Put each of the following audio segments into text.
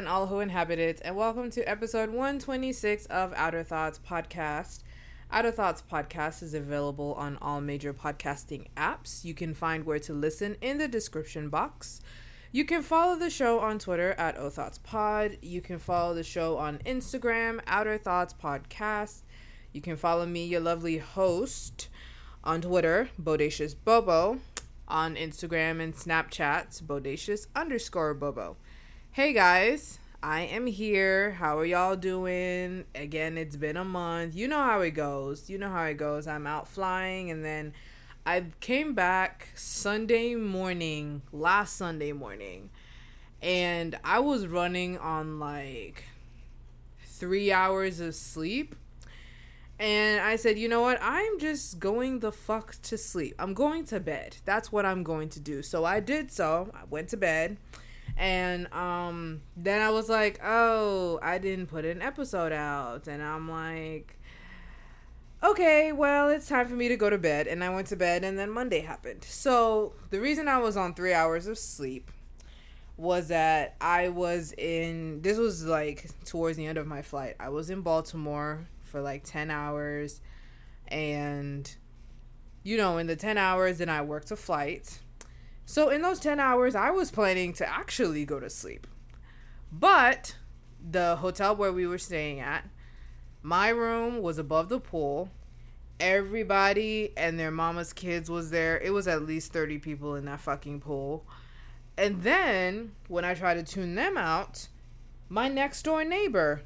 And all who inhabit it, and welcome to episode 126 of Outer Thoughts Podcast. Outer Thoughts Podcast is available on all major podcasting apps. You can find where to listen in the description box. You can follow the show on Twitter at O Thoughts Pod. You can follow the show on Instagram, Outer Thoughts Podcast. You can follow me, your lovely host, on Twitter, Bodacious Bobo. On Instagram and Snapchat, Bodacious underscore Bobo. Hey guys, I am here. How are y'all doing? Again, it's been a month. You know how it goes. You know how it goes. I'm out flying and then I came back Sunday morning, last Sunday morning, and I was running on like three hours of sleep. And I said, you know what? I'm just going the fuck to sleep. I'm going to bed. That's what I'm going to do. So I did so. I went to bed and um, then I was like, oh, I didn't put an episode out. And I'm like, okay, well, it's time for me to go to bed. And I went to bed, and then Monday happened. So the reason I was on three hours of sleep was that I was in, this was like towards the end of my flight. I was in Baltimore for like 10 hours. And, you know, in the 10 hours, then I worked a flight so in those 10 hours, I was planning to actually go to sleep. But the hotel where we were staying at, my room was above the pool. Everybody and their mama's kids was there. It was at least 30 people in that fucking pool. And then when I tried to tune them out, my next door neighbor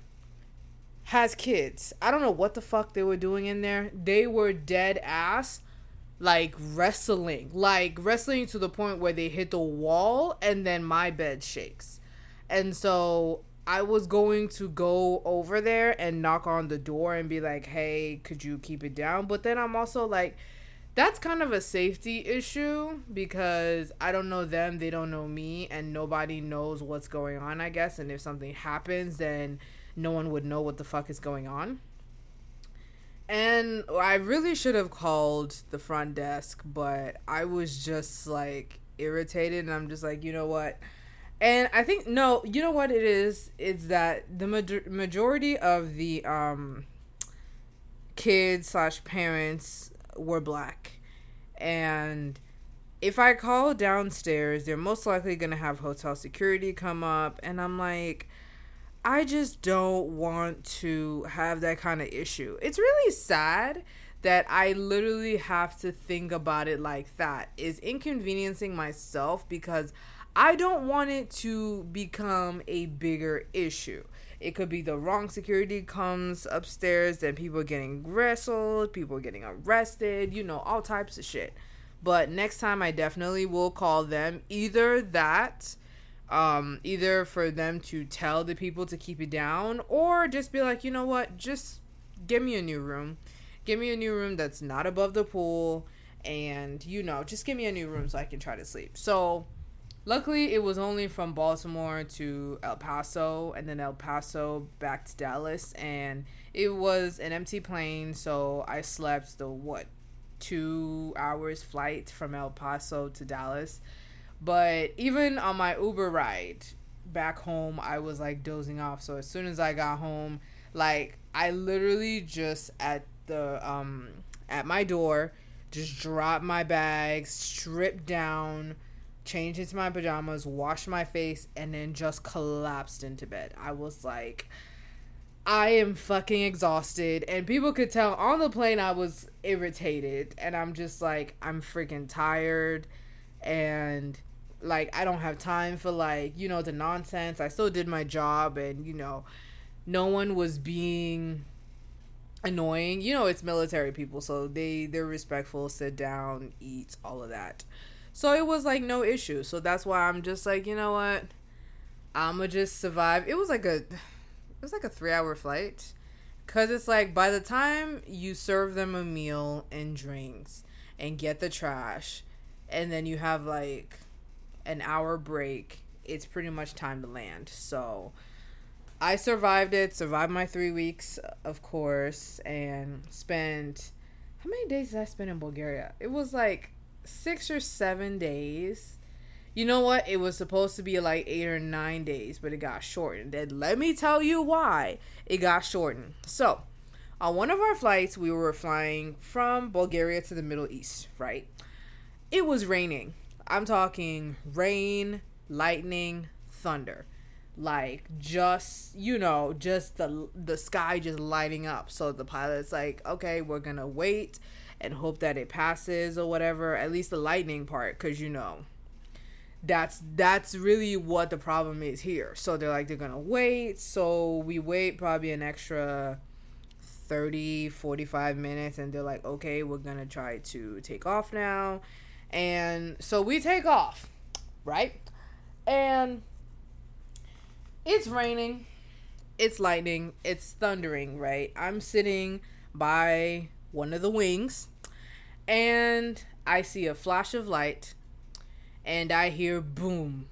has kids. I don't know what the fuck they were doing in there. They were dead ass like wrestling, like wrestling to the point where they hit the wall and then my bed shakes. And so I was going to go over there and knock on the door and be like, "Hey, could you keep it down?" But then I'm also like that's kind of a safety issue because I don't know them, they don't know me, and nobody knows what's going on, I guess. And if something happens, then no one would know what the fuck is going on. And I really should have called the front desk, but I was just like irritated, and I'm just like, you know what? And I think no, you know what it is? It's that the ma- majority of the um kids slash parents were black, and if I call downstairs, they're most likely gonna have hotel security come up, and I'm like I just don't want to have that kind of issue. It's really sad that I literally have to think about it like that is inconveniencing myself because I don't want it to become a bigger issue. It could be the wrong security comes upstairs, then people getting wrestled, people getting arrested, you know, all types of shit. But next time I definitely will call them either that um, either for them to tell the people to keep it down or just be like, you know what, just give me a new room. Give me a new room that's not above the pool. And, you know, just give me a new room so I can try to sleep. So, luckily, it was only from Baltimore to El Paso and then El Paso back to Dallas. And it was an empty plane. So, I slept the, what, two hours flight from El Paso to Dallas but even on my Uber ride back home, I was like dozing off. So as soon as I got home, like I literally just at the um at my door just dropped my bags, stripped down, changed into my pajamas, washed my face, and then just collapsed into bed. I was like, I am fucking exhausted. And people could tell on the plane I was irritated. And I'm just like, I'm freaking tired. And like I don't have time for like, you know, the nonsense. I still did my job and, you know, no one was being annoying. You know, it's military people, so they they're respectful, sit down, eat, all of that. So it was like no issue. So that's why I'm just like, you know what? I'ma just survive. It was like a it was like a 3-hour flight cuz it's like by the time you serve them a meal and drinks and get the trash and then you have like an hour break, it's pretty much time to land. So I survived it, survived my three weeks, of course, and spent how many days did I spend in Bulgaria? It was like six or seven days. you know what? It was supposed to be like eight or nine days, but it got shortened. And let me tell you why it got shortened. So, on one of our flights, we were flying from Bulgaria to the Middle East, right? It was raining. I'm talking rain, lightning, thunder. Like just, you know, just the the sky just lighting up. So the pilot's like, "Okay, we're going to wait and hope that it passes or whatever, at least the lightning part cuz you know, that's that's really what the problem is here. So they're like they're going to wait. So we wait probably an extra 30 45 minutes and they're like okay we're gonna try to take off now and so we take off right? And it's raining it's lightning it's thundering right? I'm sitting by one of the wings and i see a flash of light and i hear boom.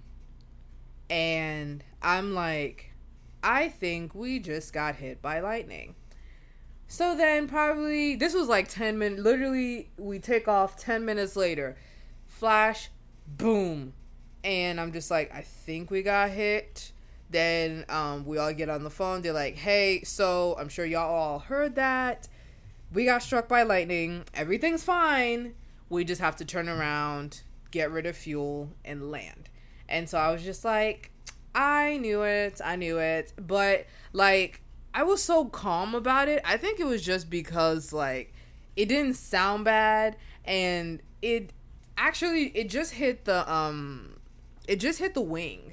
And i'm like i think we just got hit by lightning. So then probably this was like 10 minutes literally we take off 10 minutes later. Flash boom. And I'm just like I think we got hit. Then um, we all get on the phone. They're like, "Hey, so I'm sure y'all all heard that. We got struck by lightning. Everything's fine. We just have to turn around, get rid of fuel and land." And so I was just like, I knew it. I knew it. But like I was so calm about it. I think it was just because like it didn't sound bad and it actually it just hit the um it just hit the wing.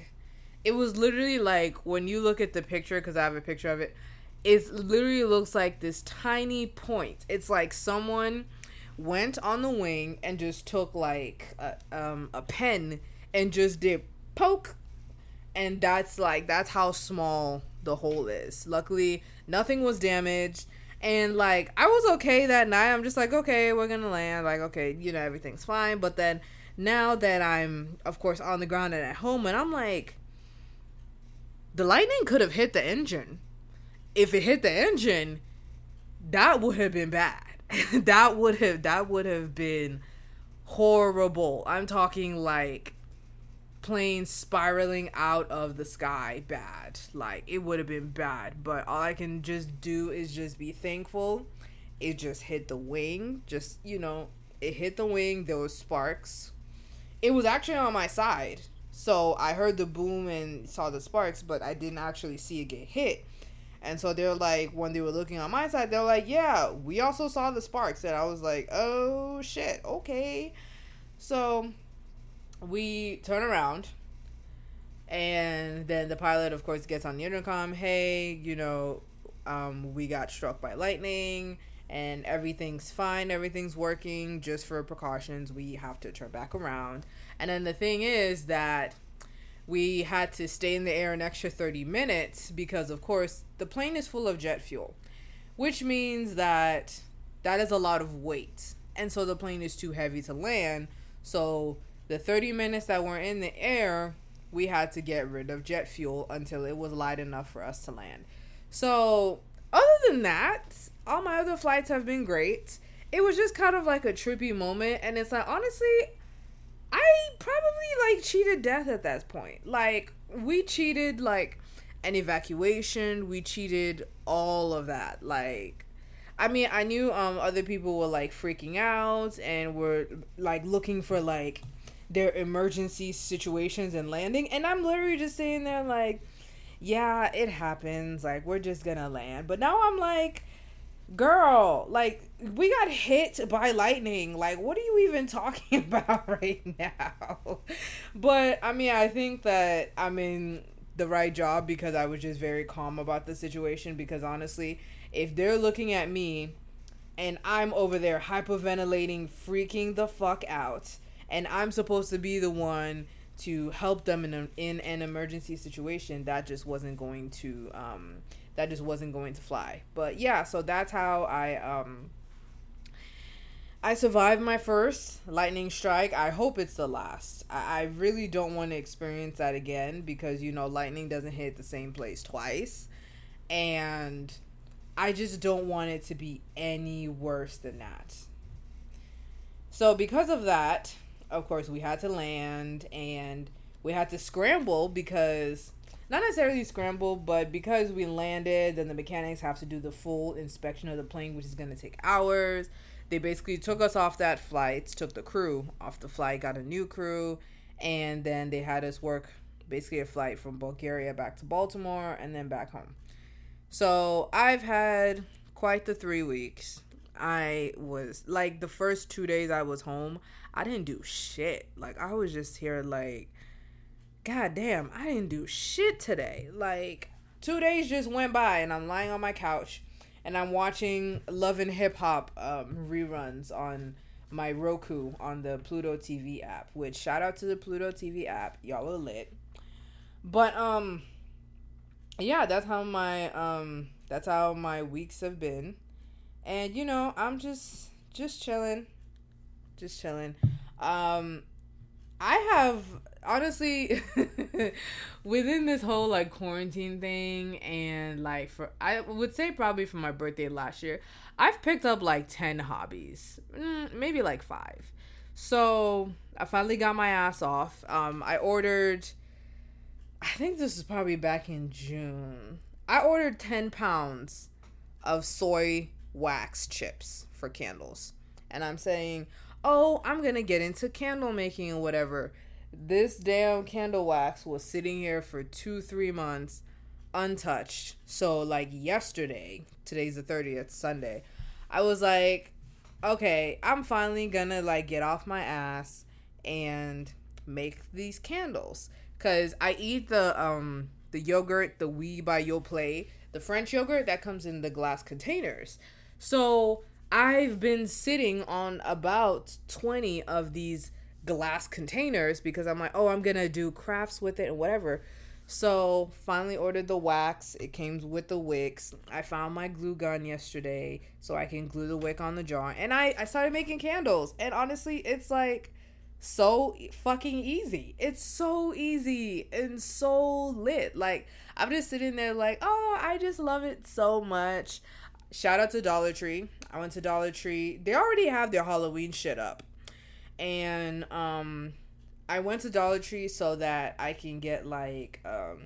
It was literally like when you look at the picture cuz I have a picture of it. It literally looks like this tiny point. It's like someone went on the wing and just took like a, um, a pen and just did poke and that's like that's how small the hole is. Luckily, nothing was damaged. And like I was okay that night. I'm just like, okay, we're gonna land. Like, okay, you know, everything's fine. But then now that I'm of course on the ground and at home and I'm like the lightning could have hit the engine. If it hit the engine, that would have been bad. that would have that would have been horrible. I'm talking like plane spiraling out of the sky bad. Like it would have been bad, but all I can just do is just be thankful. It just hit the wing. Just, you know, it hit the wing, there was sparks. It was actually on my side. So I heard the boom and saw the sparks, but I didn't actually see it get hit. And so they're like, when they were looking on my side, they're like, yeah, we also saw the sparks. And I was like, oh shit, okay. So we turn around and then the pilot of course gets on the intercom. Hey you know um, we got struck by lightning and everything's fine everything's working. Just for precautions we have to turn back around. And then the thing is that we had to stay in the air an extra 30 minutes because of course the plane is full of jet fuel which means that that is a lot of weight. And so the plane is too heavy to land. So the 30 minutes that we're in the air, we had to get rid of jet fuel until it was light enough for us to land. So, other than that, all my other flights have been great. It was just kind of like a trippy moment, and it's like, honestly, I probably like cheated death at that point. Like, we cheated like an evacuation, we cheated all of that. Like, I mean, I knew um other people were like freaking out and were like looking for like their emergency situations and landing. And I'm literally just sitting there like, yeah, it happens. Like, we're just gonna land. But now I'm like, girl, like, we got hit by lightning. Like, what are you even talking about right now? But I mean, I think that I'm in the right job because I was just very calm about the situation. Because honestly, if they're looking at me and I'm over there hyperventilating, freaking the fuck out and I'm supposed to be the one to help them in, a, in an emergency situation that just wasn't going to um, that just wasn't going to fly. But yeah so that's how i um i survived my first lightning strike. I hope it's the last. I, I really don't want to experience that again because you know lightning doesn't hit the same place twice. And i just don't want it to be any worse than that. So because of that of course, we had to land and we had to scramble because not necessarily scramble, but because we landed, then the mechanics have to do the full inspection of the plane, which is going to take hours. They basically took us off that flight, took the crew off the flight, got a new crew, and then they had us work basically a flight from Bulgaria back to Baltimore and then back home. So I've had quite the three weeks. I was like the first two days I was home, I didn't do shit. Like I was just here like God damn, I didn't do shit today. Like two days just went by and I'm lying on my couch and I'm watching Love and Hip Hop um, reruns on my Roku on the Pluto TV app. Which shout out to the Pluto TV app, y'all are lit. But um, yeah, that's how my um, that's how my weeks have been, and you know I'm just just chilling, just chilling. Um, I have honestly within this whole like quarantine thing and like for I would say probably for my birthday last year, I've picked up like 10 hobbies. Mm, maybe like 5. So, I finally got my ass off. Um I ordered I think this is probably back in June. I ordered 10 pounds of soy wax chips for candles. And I'm saying, "Oh, I'm going to get into candle making or whatever." this damn candle wax was sitting here for two, three months untouched. So, like yesterday, today's the 30th, Sunday, I was like, okay, I'm finally gonna like get off my ass and make these candles. Cause I eat the um the yogurt, the Oui by Yoplait, the French yogurt that comes in the glass containers. So I've been sitting on about 20 of these glass containers because I'm like, oh, I'm gonna do crafts with it and whatever. So finally ordered the wax. It came with the wicks. I found my glue gun yesterday so I can glue the wick on the jar. And I, I started making candles. And honestly, it's like so fucking easy. It's so easy and so lit. Like I'm just sitting there like, oh, I just love it so much. Shout out to Dollar Tree. I went to Dollar Tree. They already have their Halloween shit up and um I went to Dollar Tree so that I can get like um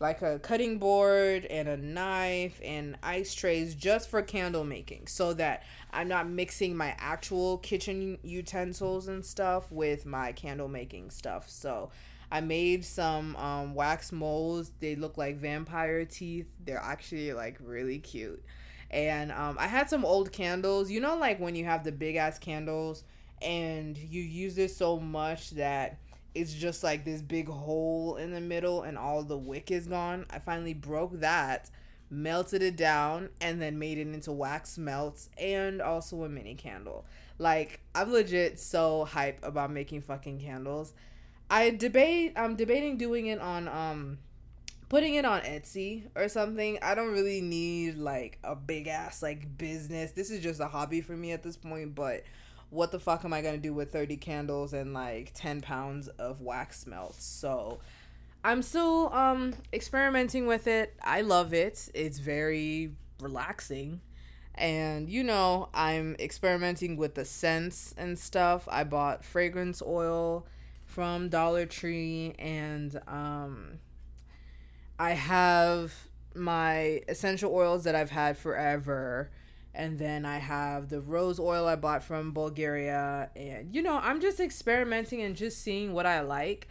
like a cutting board and a knife and ice trays just for candle making so that I'm not mixing my actual kitchen utensils and stuff with my candle making stuff. So I made some um, wax molds. They look like vampire teeth. They're actually like really cute. And um, I had some old candles. You know, like when you have the big ass candles and you use it so much that it's just like this big hole in the middle and all the wick is gone. I finally broke that, melted it down, and then made it into wax melts and also a mini candle. Like, I'm legit so hype about making fucking candles. I debate I'm debating doing it on um putting it on Etsy or something. I don't really need like a big ass like business. This is just a hobby for me at this point, but what the fuck am I gonna do with 30 candles and like 10 pounds of wax melts? So I'm still um experimenting with it. I love it. It's very relaxing. And you know, I'm experimenting with the scents and stuff. I bought fragrance oil from Dollar Tree and um I have my essential oils that I've had forever and then I have the rose oil I bought from Bulgaria and you know I'm just experimenting and just seeing what I like.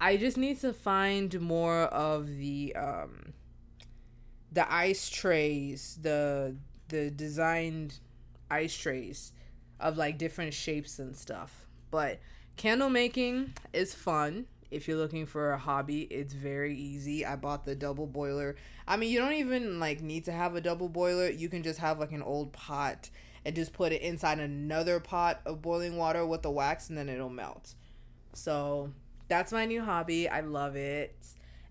I just need to find more of the um the ice trays, the the designed ice trays of like different shapes and stuff. But candle making is fun if you're looking for a hobby, it's very easy. I bought the double boiler. I mean, you don't even like need to have a double boiler. You can just have like an old pot and just put it inside another pot of boiling water with the wax and then it'll melt. So, that's my new hobby. I love it.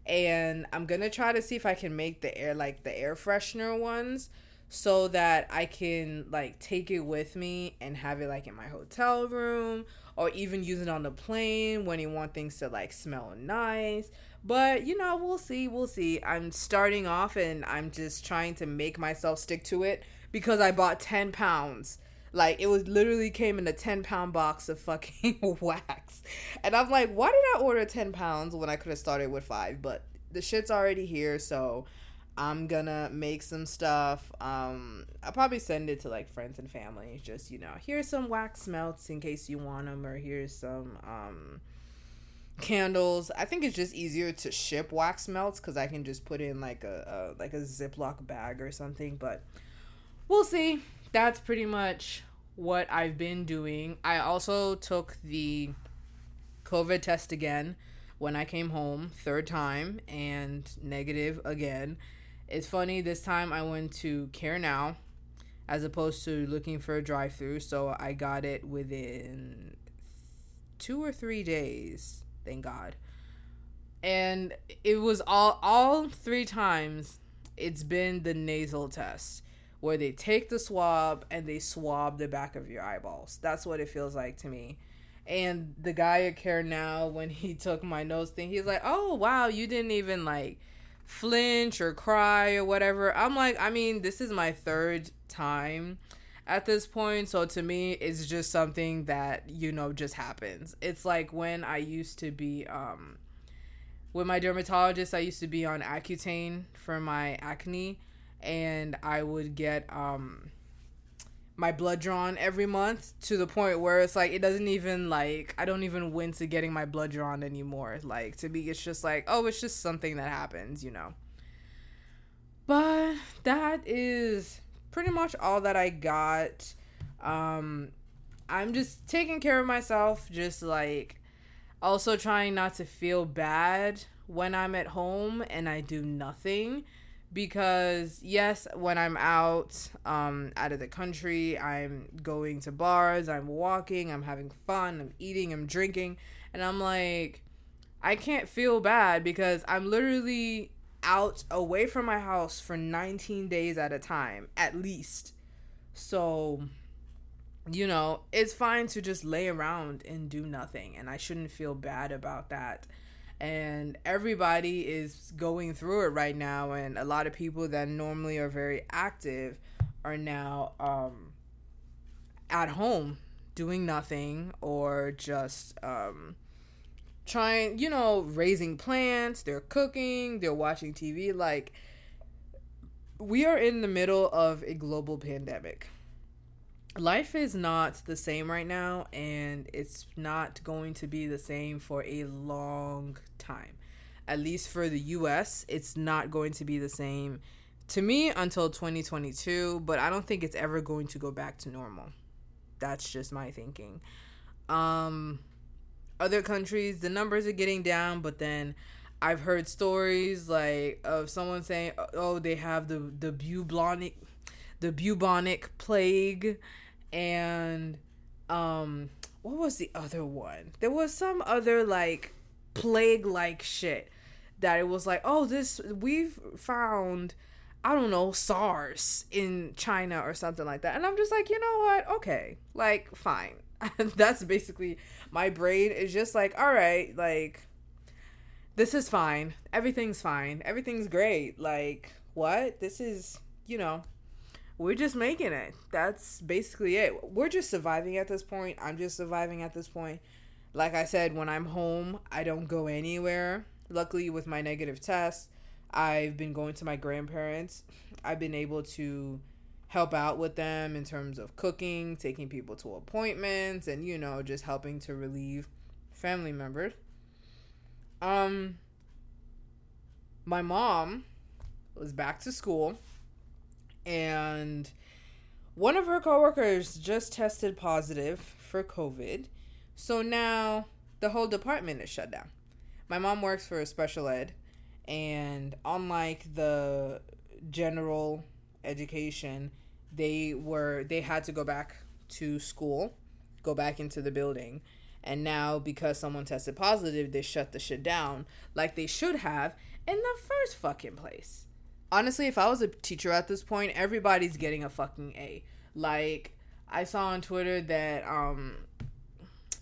And I'm going to try to see if I can make the air like the air freshener ones so that I can like take it with me and have it like in my hotel room or even use it on the plane when you want things to like smell nice. But you know, we'll see, we'll see. I'm starting off and I'm just trying to make myself stick to it because I bought 10 pounds. Like it was literally came in a 10 pound box of fucking wax. And I'm like, why did I order 10 pounds when I could have started with five? But the shit's already here, so I'm gonna make some stuff. Um, I'll probably send it to like friends and family. Just you know, here's some wax melts in case you want them, or here's some um candles. I think it's just easier to ship wax melts because I can just put in like a, a like a Ziploc bag or something. But we'll see. That's pretty much what I've been doing. I also took the COVID test again when I came home, third time, and negative again. It's funny, this time I went to CareNow as opposed to looking for a drive through, so I got it within two or three days thank God. And it was all all three times it's been the nasal test where they take the swab and they swab the back of your eyeballs. That's what it feels like to me. And the guy at CareNow, when he took my nose thing, he's like, "Oh wow, you didn't even like flinch or cry or whatever." I'm like, I mean, this is my third time at this point. So to me, it's just something that, you know, just happens. It's like when I used to be, um, with my dermatologist, I used to be on Accutane for my acne, and I would get, um, my blood drawn every month to the point where it's like it doesn't even like I don't even wince at getting my blood drawn anymore. Like to me it's just like, oh, it's just something that happens, you know. But that is pretty much all that I got. Um, I'm just taking care of myself, just like also trying not to feel bad when I'm at home and I do nothing because yes when i'm out um out of the country i'm going to bars i'm walking i'm having fun i'm eating i'm drinking and i'm like i can't feel bad because i'm literally out away from my house for 19 days at a time, at least. So, you know, it's fine to just lay around and do nothing. And I shouldn't feel bad about that. And everybody is going through it right now. And a lot of people that normally are very active are now um, at home doing nothing or just um, trying, you know, raising plants, they're cooking, they're watching TV. Like, we are in the middle of a global pandemic. Life is not the same right now, and it's not going to be the same for a long time. At least for the US, it's not going to be the same to me until 2022, but I don't think it's ever going to go back to normal. That's just my thinking. Um, other countries, the numbers are getting down, but then I've heard stories like of someone saying, "Oh, they have the the bubonic, the bubonic plague," and um, what was the other one? There was some other like plague like shit that it was like, "Oh, this we've found." I don't know, SARS in China or something like that. And I'm just like, you know what? Okay. Like, fine. That's basically my brain is just like, all right, like this is fine. Everything's fine. Everything's great. Like, what? This is, you know, we're just making it. That's basically it. We're just surviving at this point. I'm just surviving at this point. Like I said, when I'm home, I don't go anywhere. Luckily, with my negative test, I've been going to my grandparents. I've been able to help out with them in terms of cooking, taking people to appointments, and you know, just helping to relieve family members. Um, my mom was back to school, and one of her coworkers just tested positive for COVID. So now the whole department is shut down. My mom works for a special ed, and unlike the general education, they were they had to go back to school, go back into the building. And now because someone tested positive, they shut the shit down like they should have in the first fucking place. Honestly, if I was a teacher at this point, everybody's getting a fucking A. Like I saw on Twitter that um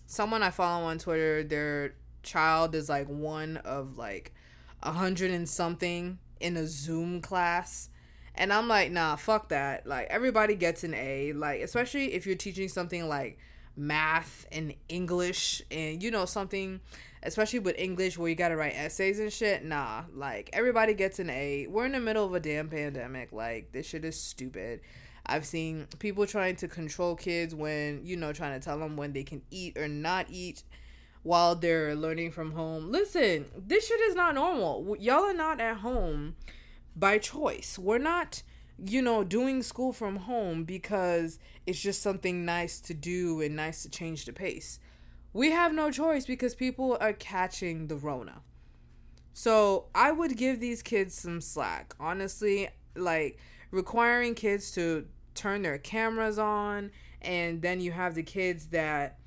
someone I follow on Twitter, their child is like one of like a hundred and something in a Zoom class And I'm like, nah, fuck that. Like everybody gets an A. Like especially if you're teaching something like math and English and you know something especially with English where you got to write essays and shit. Nah, like everybody gets an A. We're in the middle of a damn pandemic. Like this shit is stupid. I've seen people trying to control kids when, you know, trying to tell them when they can eat or not eat while they're learning from home. Listen, this shit is not normal. Y'all are not at home by choice. We're not, you know, doing school from home because it's just something nice to do and nice to change the pace. We have no choice because people are catching the Rona. So I would give these kids some slack. Honestly, like requiring kids to turn their cameras on, and then you have the kids that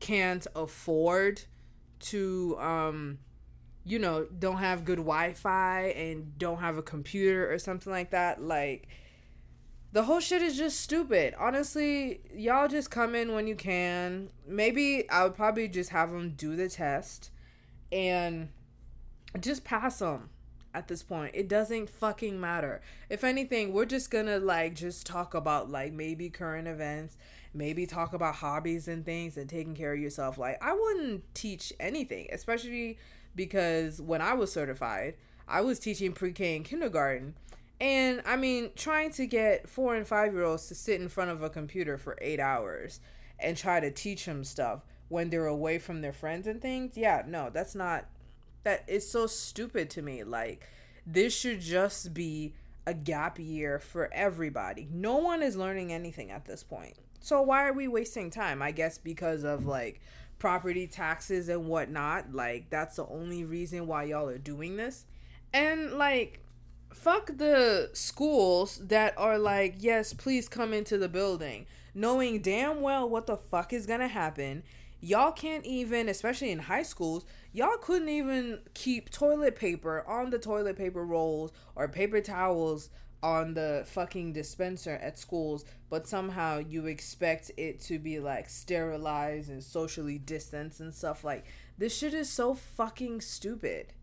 can't afford to um you know, don't have good Wi-Fi and don't have a computer or something like that, like the whole shit is just stupid. Honestly, y'all just come in when you can. Maybe I would probably just have them do the test and just pass them at this point. It doesn't fucking matter. If anything, we're just gonna like just talk about like maybe current events, maybe talk about hobbies and things and taking care of yourself. Like, I wouldn't teach anything, especially because when I was certified, I was teaching pre K and kindergarten. And I mean, trying to get four and five year olds to sit in front of a computer for eight hours and try to teach them stuff when they're away from their friends and things, yeah, no, that's not, that is so stupid to me. Like, this should just be a gap year for everybody. No one is learning anything at this point. So why are we wasting time? I guess because of like property taxes and whatnot. Like that's the only reason why y'all are doing this. And like fuck the schools that are like, yes, please come into the building, knowing damn well what the fuck is gonna happen. Y'all can't even, especially in high schools, y'all couldn't even keep toilet paper on the toilet paper rolls or paper towels on the fucking dispenser at schools, but somehow you expect it to be like sterilized and socially distanced and stuff like this shit is so fucking stupid.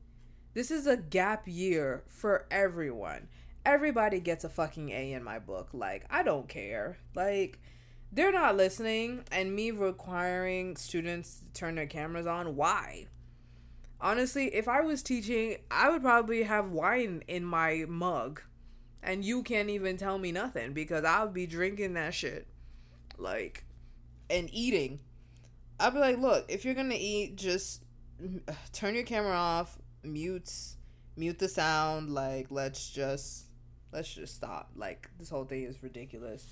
This is a gap year for everyone. Everybody gets a fucking A in my book. Like, I don't care. Like, they're not listening, and me requiring students to turn their cameras on, why? Honestly, if I was teaching, I would probably have wine in my mug and you can't even tell me nothing because I'll be drinking that shit. Like, and eating. I'll be like, look, if you're gonna eat, just turn your camera off, mute, mute the sound. Like, let's just, let's just stop. Like, this whole thing is ridiculous.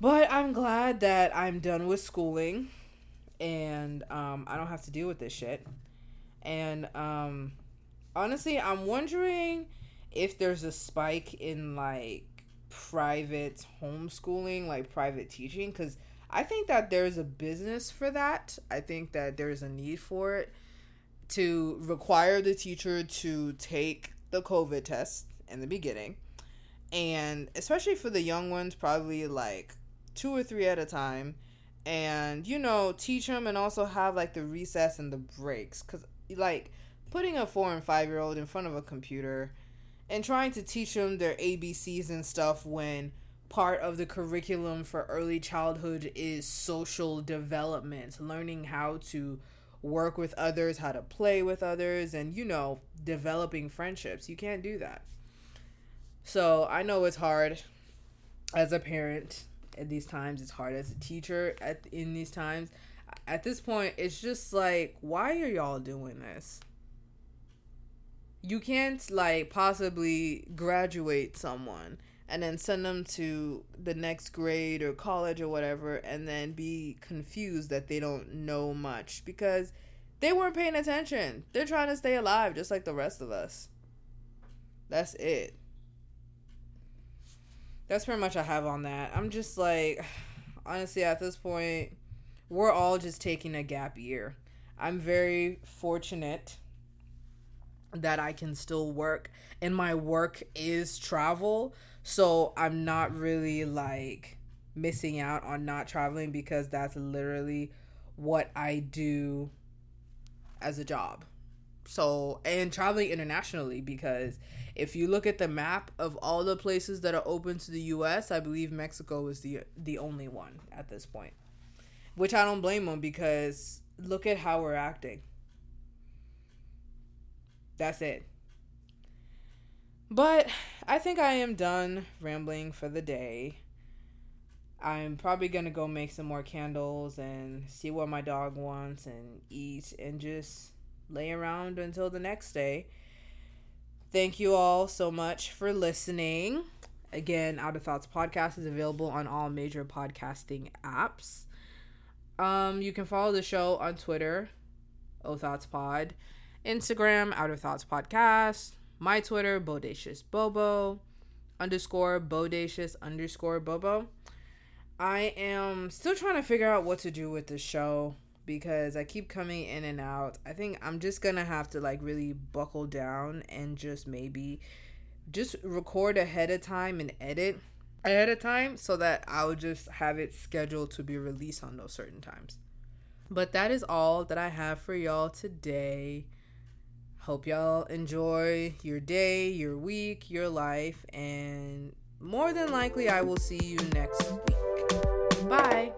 But I'm glad that I'm done with schooling, and um, I don't have to deal with this shit. And um, honestly, I'm wondering if there's a spike in like private homeschooling, like private teaching, because I think that there's a business for that. I think that there's a need for it to require the teacher to take the COVID test in the beginning. And especially for the young ones, probably like two or three at a time. And, you know, teach them and also have like the recess and the breaks. Because, like, putting a four and five year old in front of a computer and trying to teach them their ABCs and stuff when part of the curriculum for early childhood is social development, learning how to work with others, how to play with others, and you know, developing friendships. You can't do that. So I know it's hard as a parent at these times. It's hard as a teacher at in these times. At this point, it's just like, why are y'all doing this? You can't like possibly graduate someone and then send them to the next grade or college or whatever and then be confused that they don't know much because they weren't paying attention. They're trying to stay alive just like the rest of us. That's it. That's pretty much I have on that. I'm just like honestly at this point we're all just taking a gap year. I'm very fortunate that I can still work and my work is travel. So I'm not really like missing out on not traveling because that's literally what I do as a job. So, and traveling internationally because if you look at the map of all the places that are open to the US, I believe Mexico is the the only one at this point. Which I don't blame them because look at how we're acting. That's it. But I think I am done rambling for the day. I'm probably going to go make some more candles and see what my dog wants and eat and just lay around until the next day. Thank you all so much for listening. Again, Out of Thoughts podcast is available on all major podcasting apps. Um, you can follow the show on Twitter, O Thoughts Pod, Instagram, Out of Thoughts Podcast, my Twitter, Bodacious Bobo, underscore Bodacious underscore Bobo. I am still trying to figure out what to do with the show because I keep coming in and out. I think I'm just gonna have to like really buckle down and just maybe just record ahead of time and edit ahead of time so that I'll just have it scheduled to be released on those certain times. But that is all that I have for y'all today. Hope y'all enjoy your day, your week, your life, and more than likely, I will see you next week. Bye.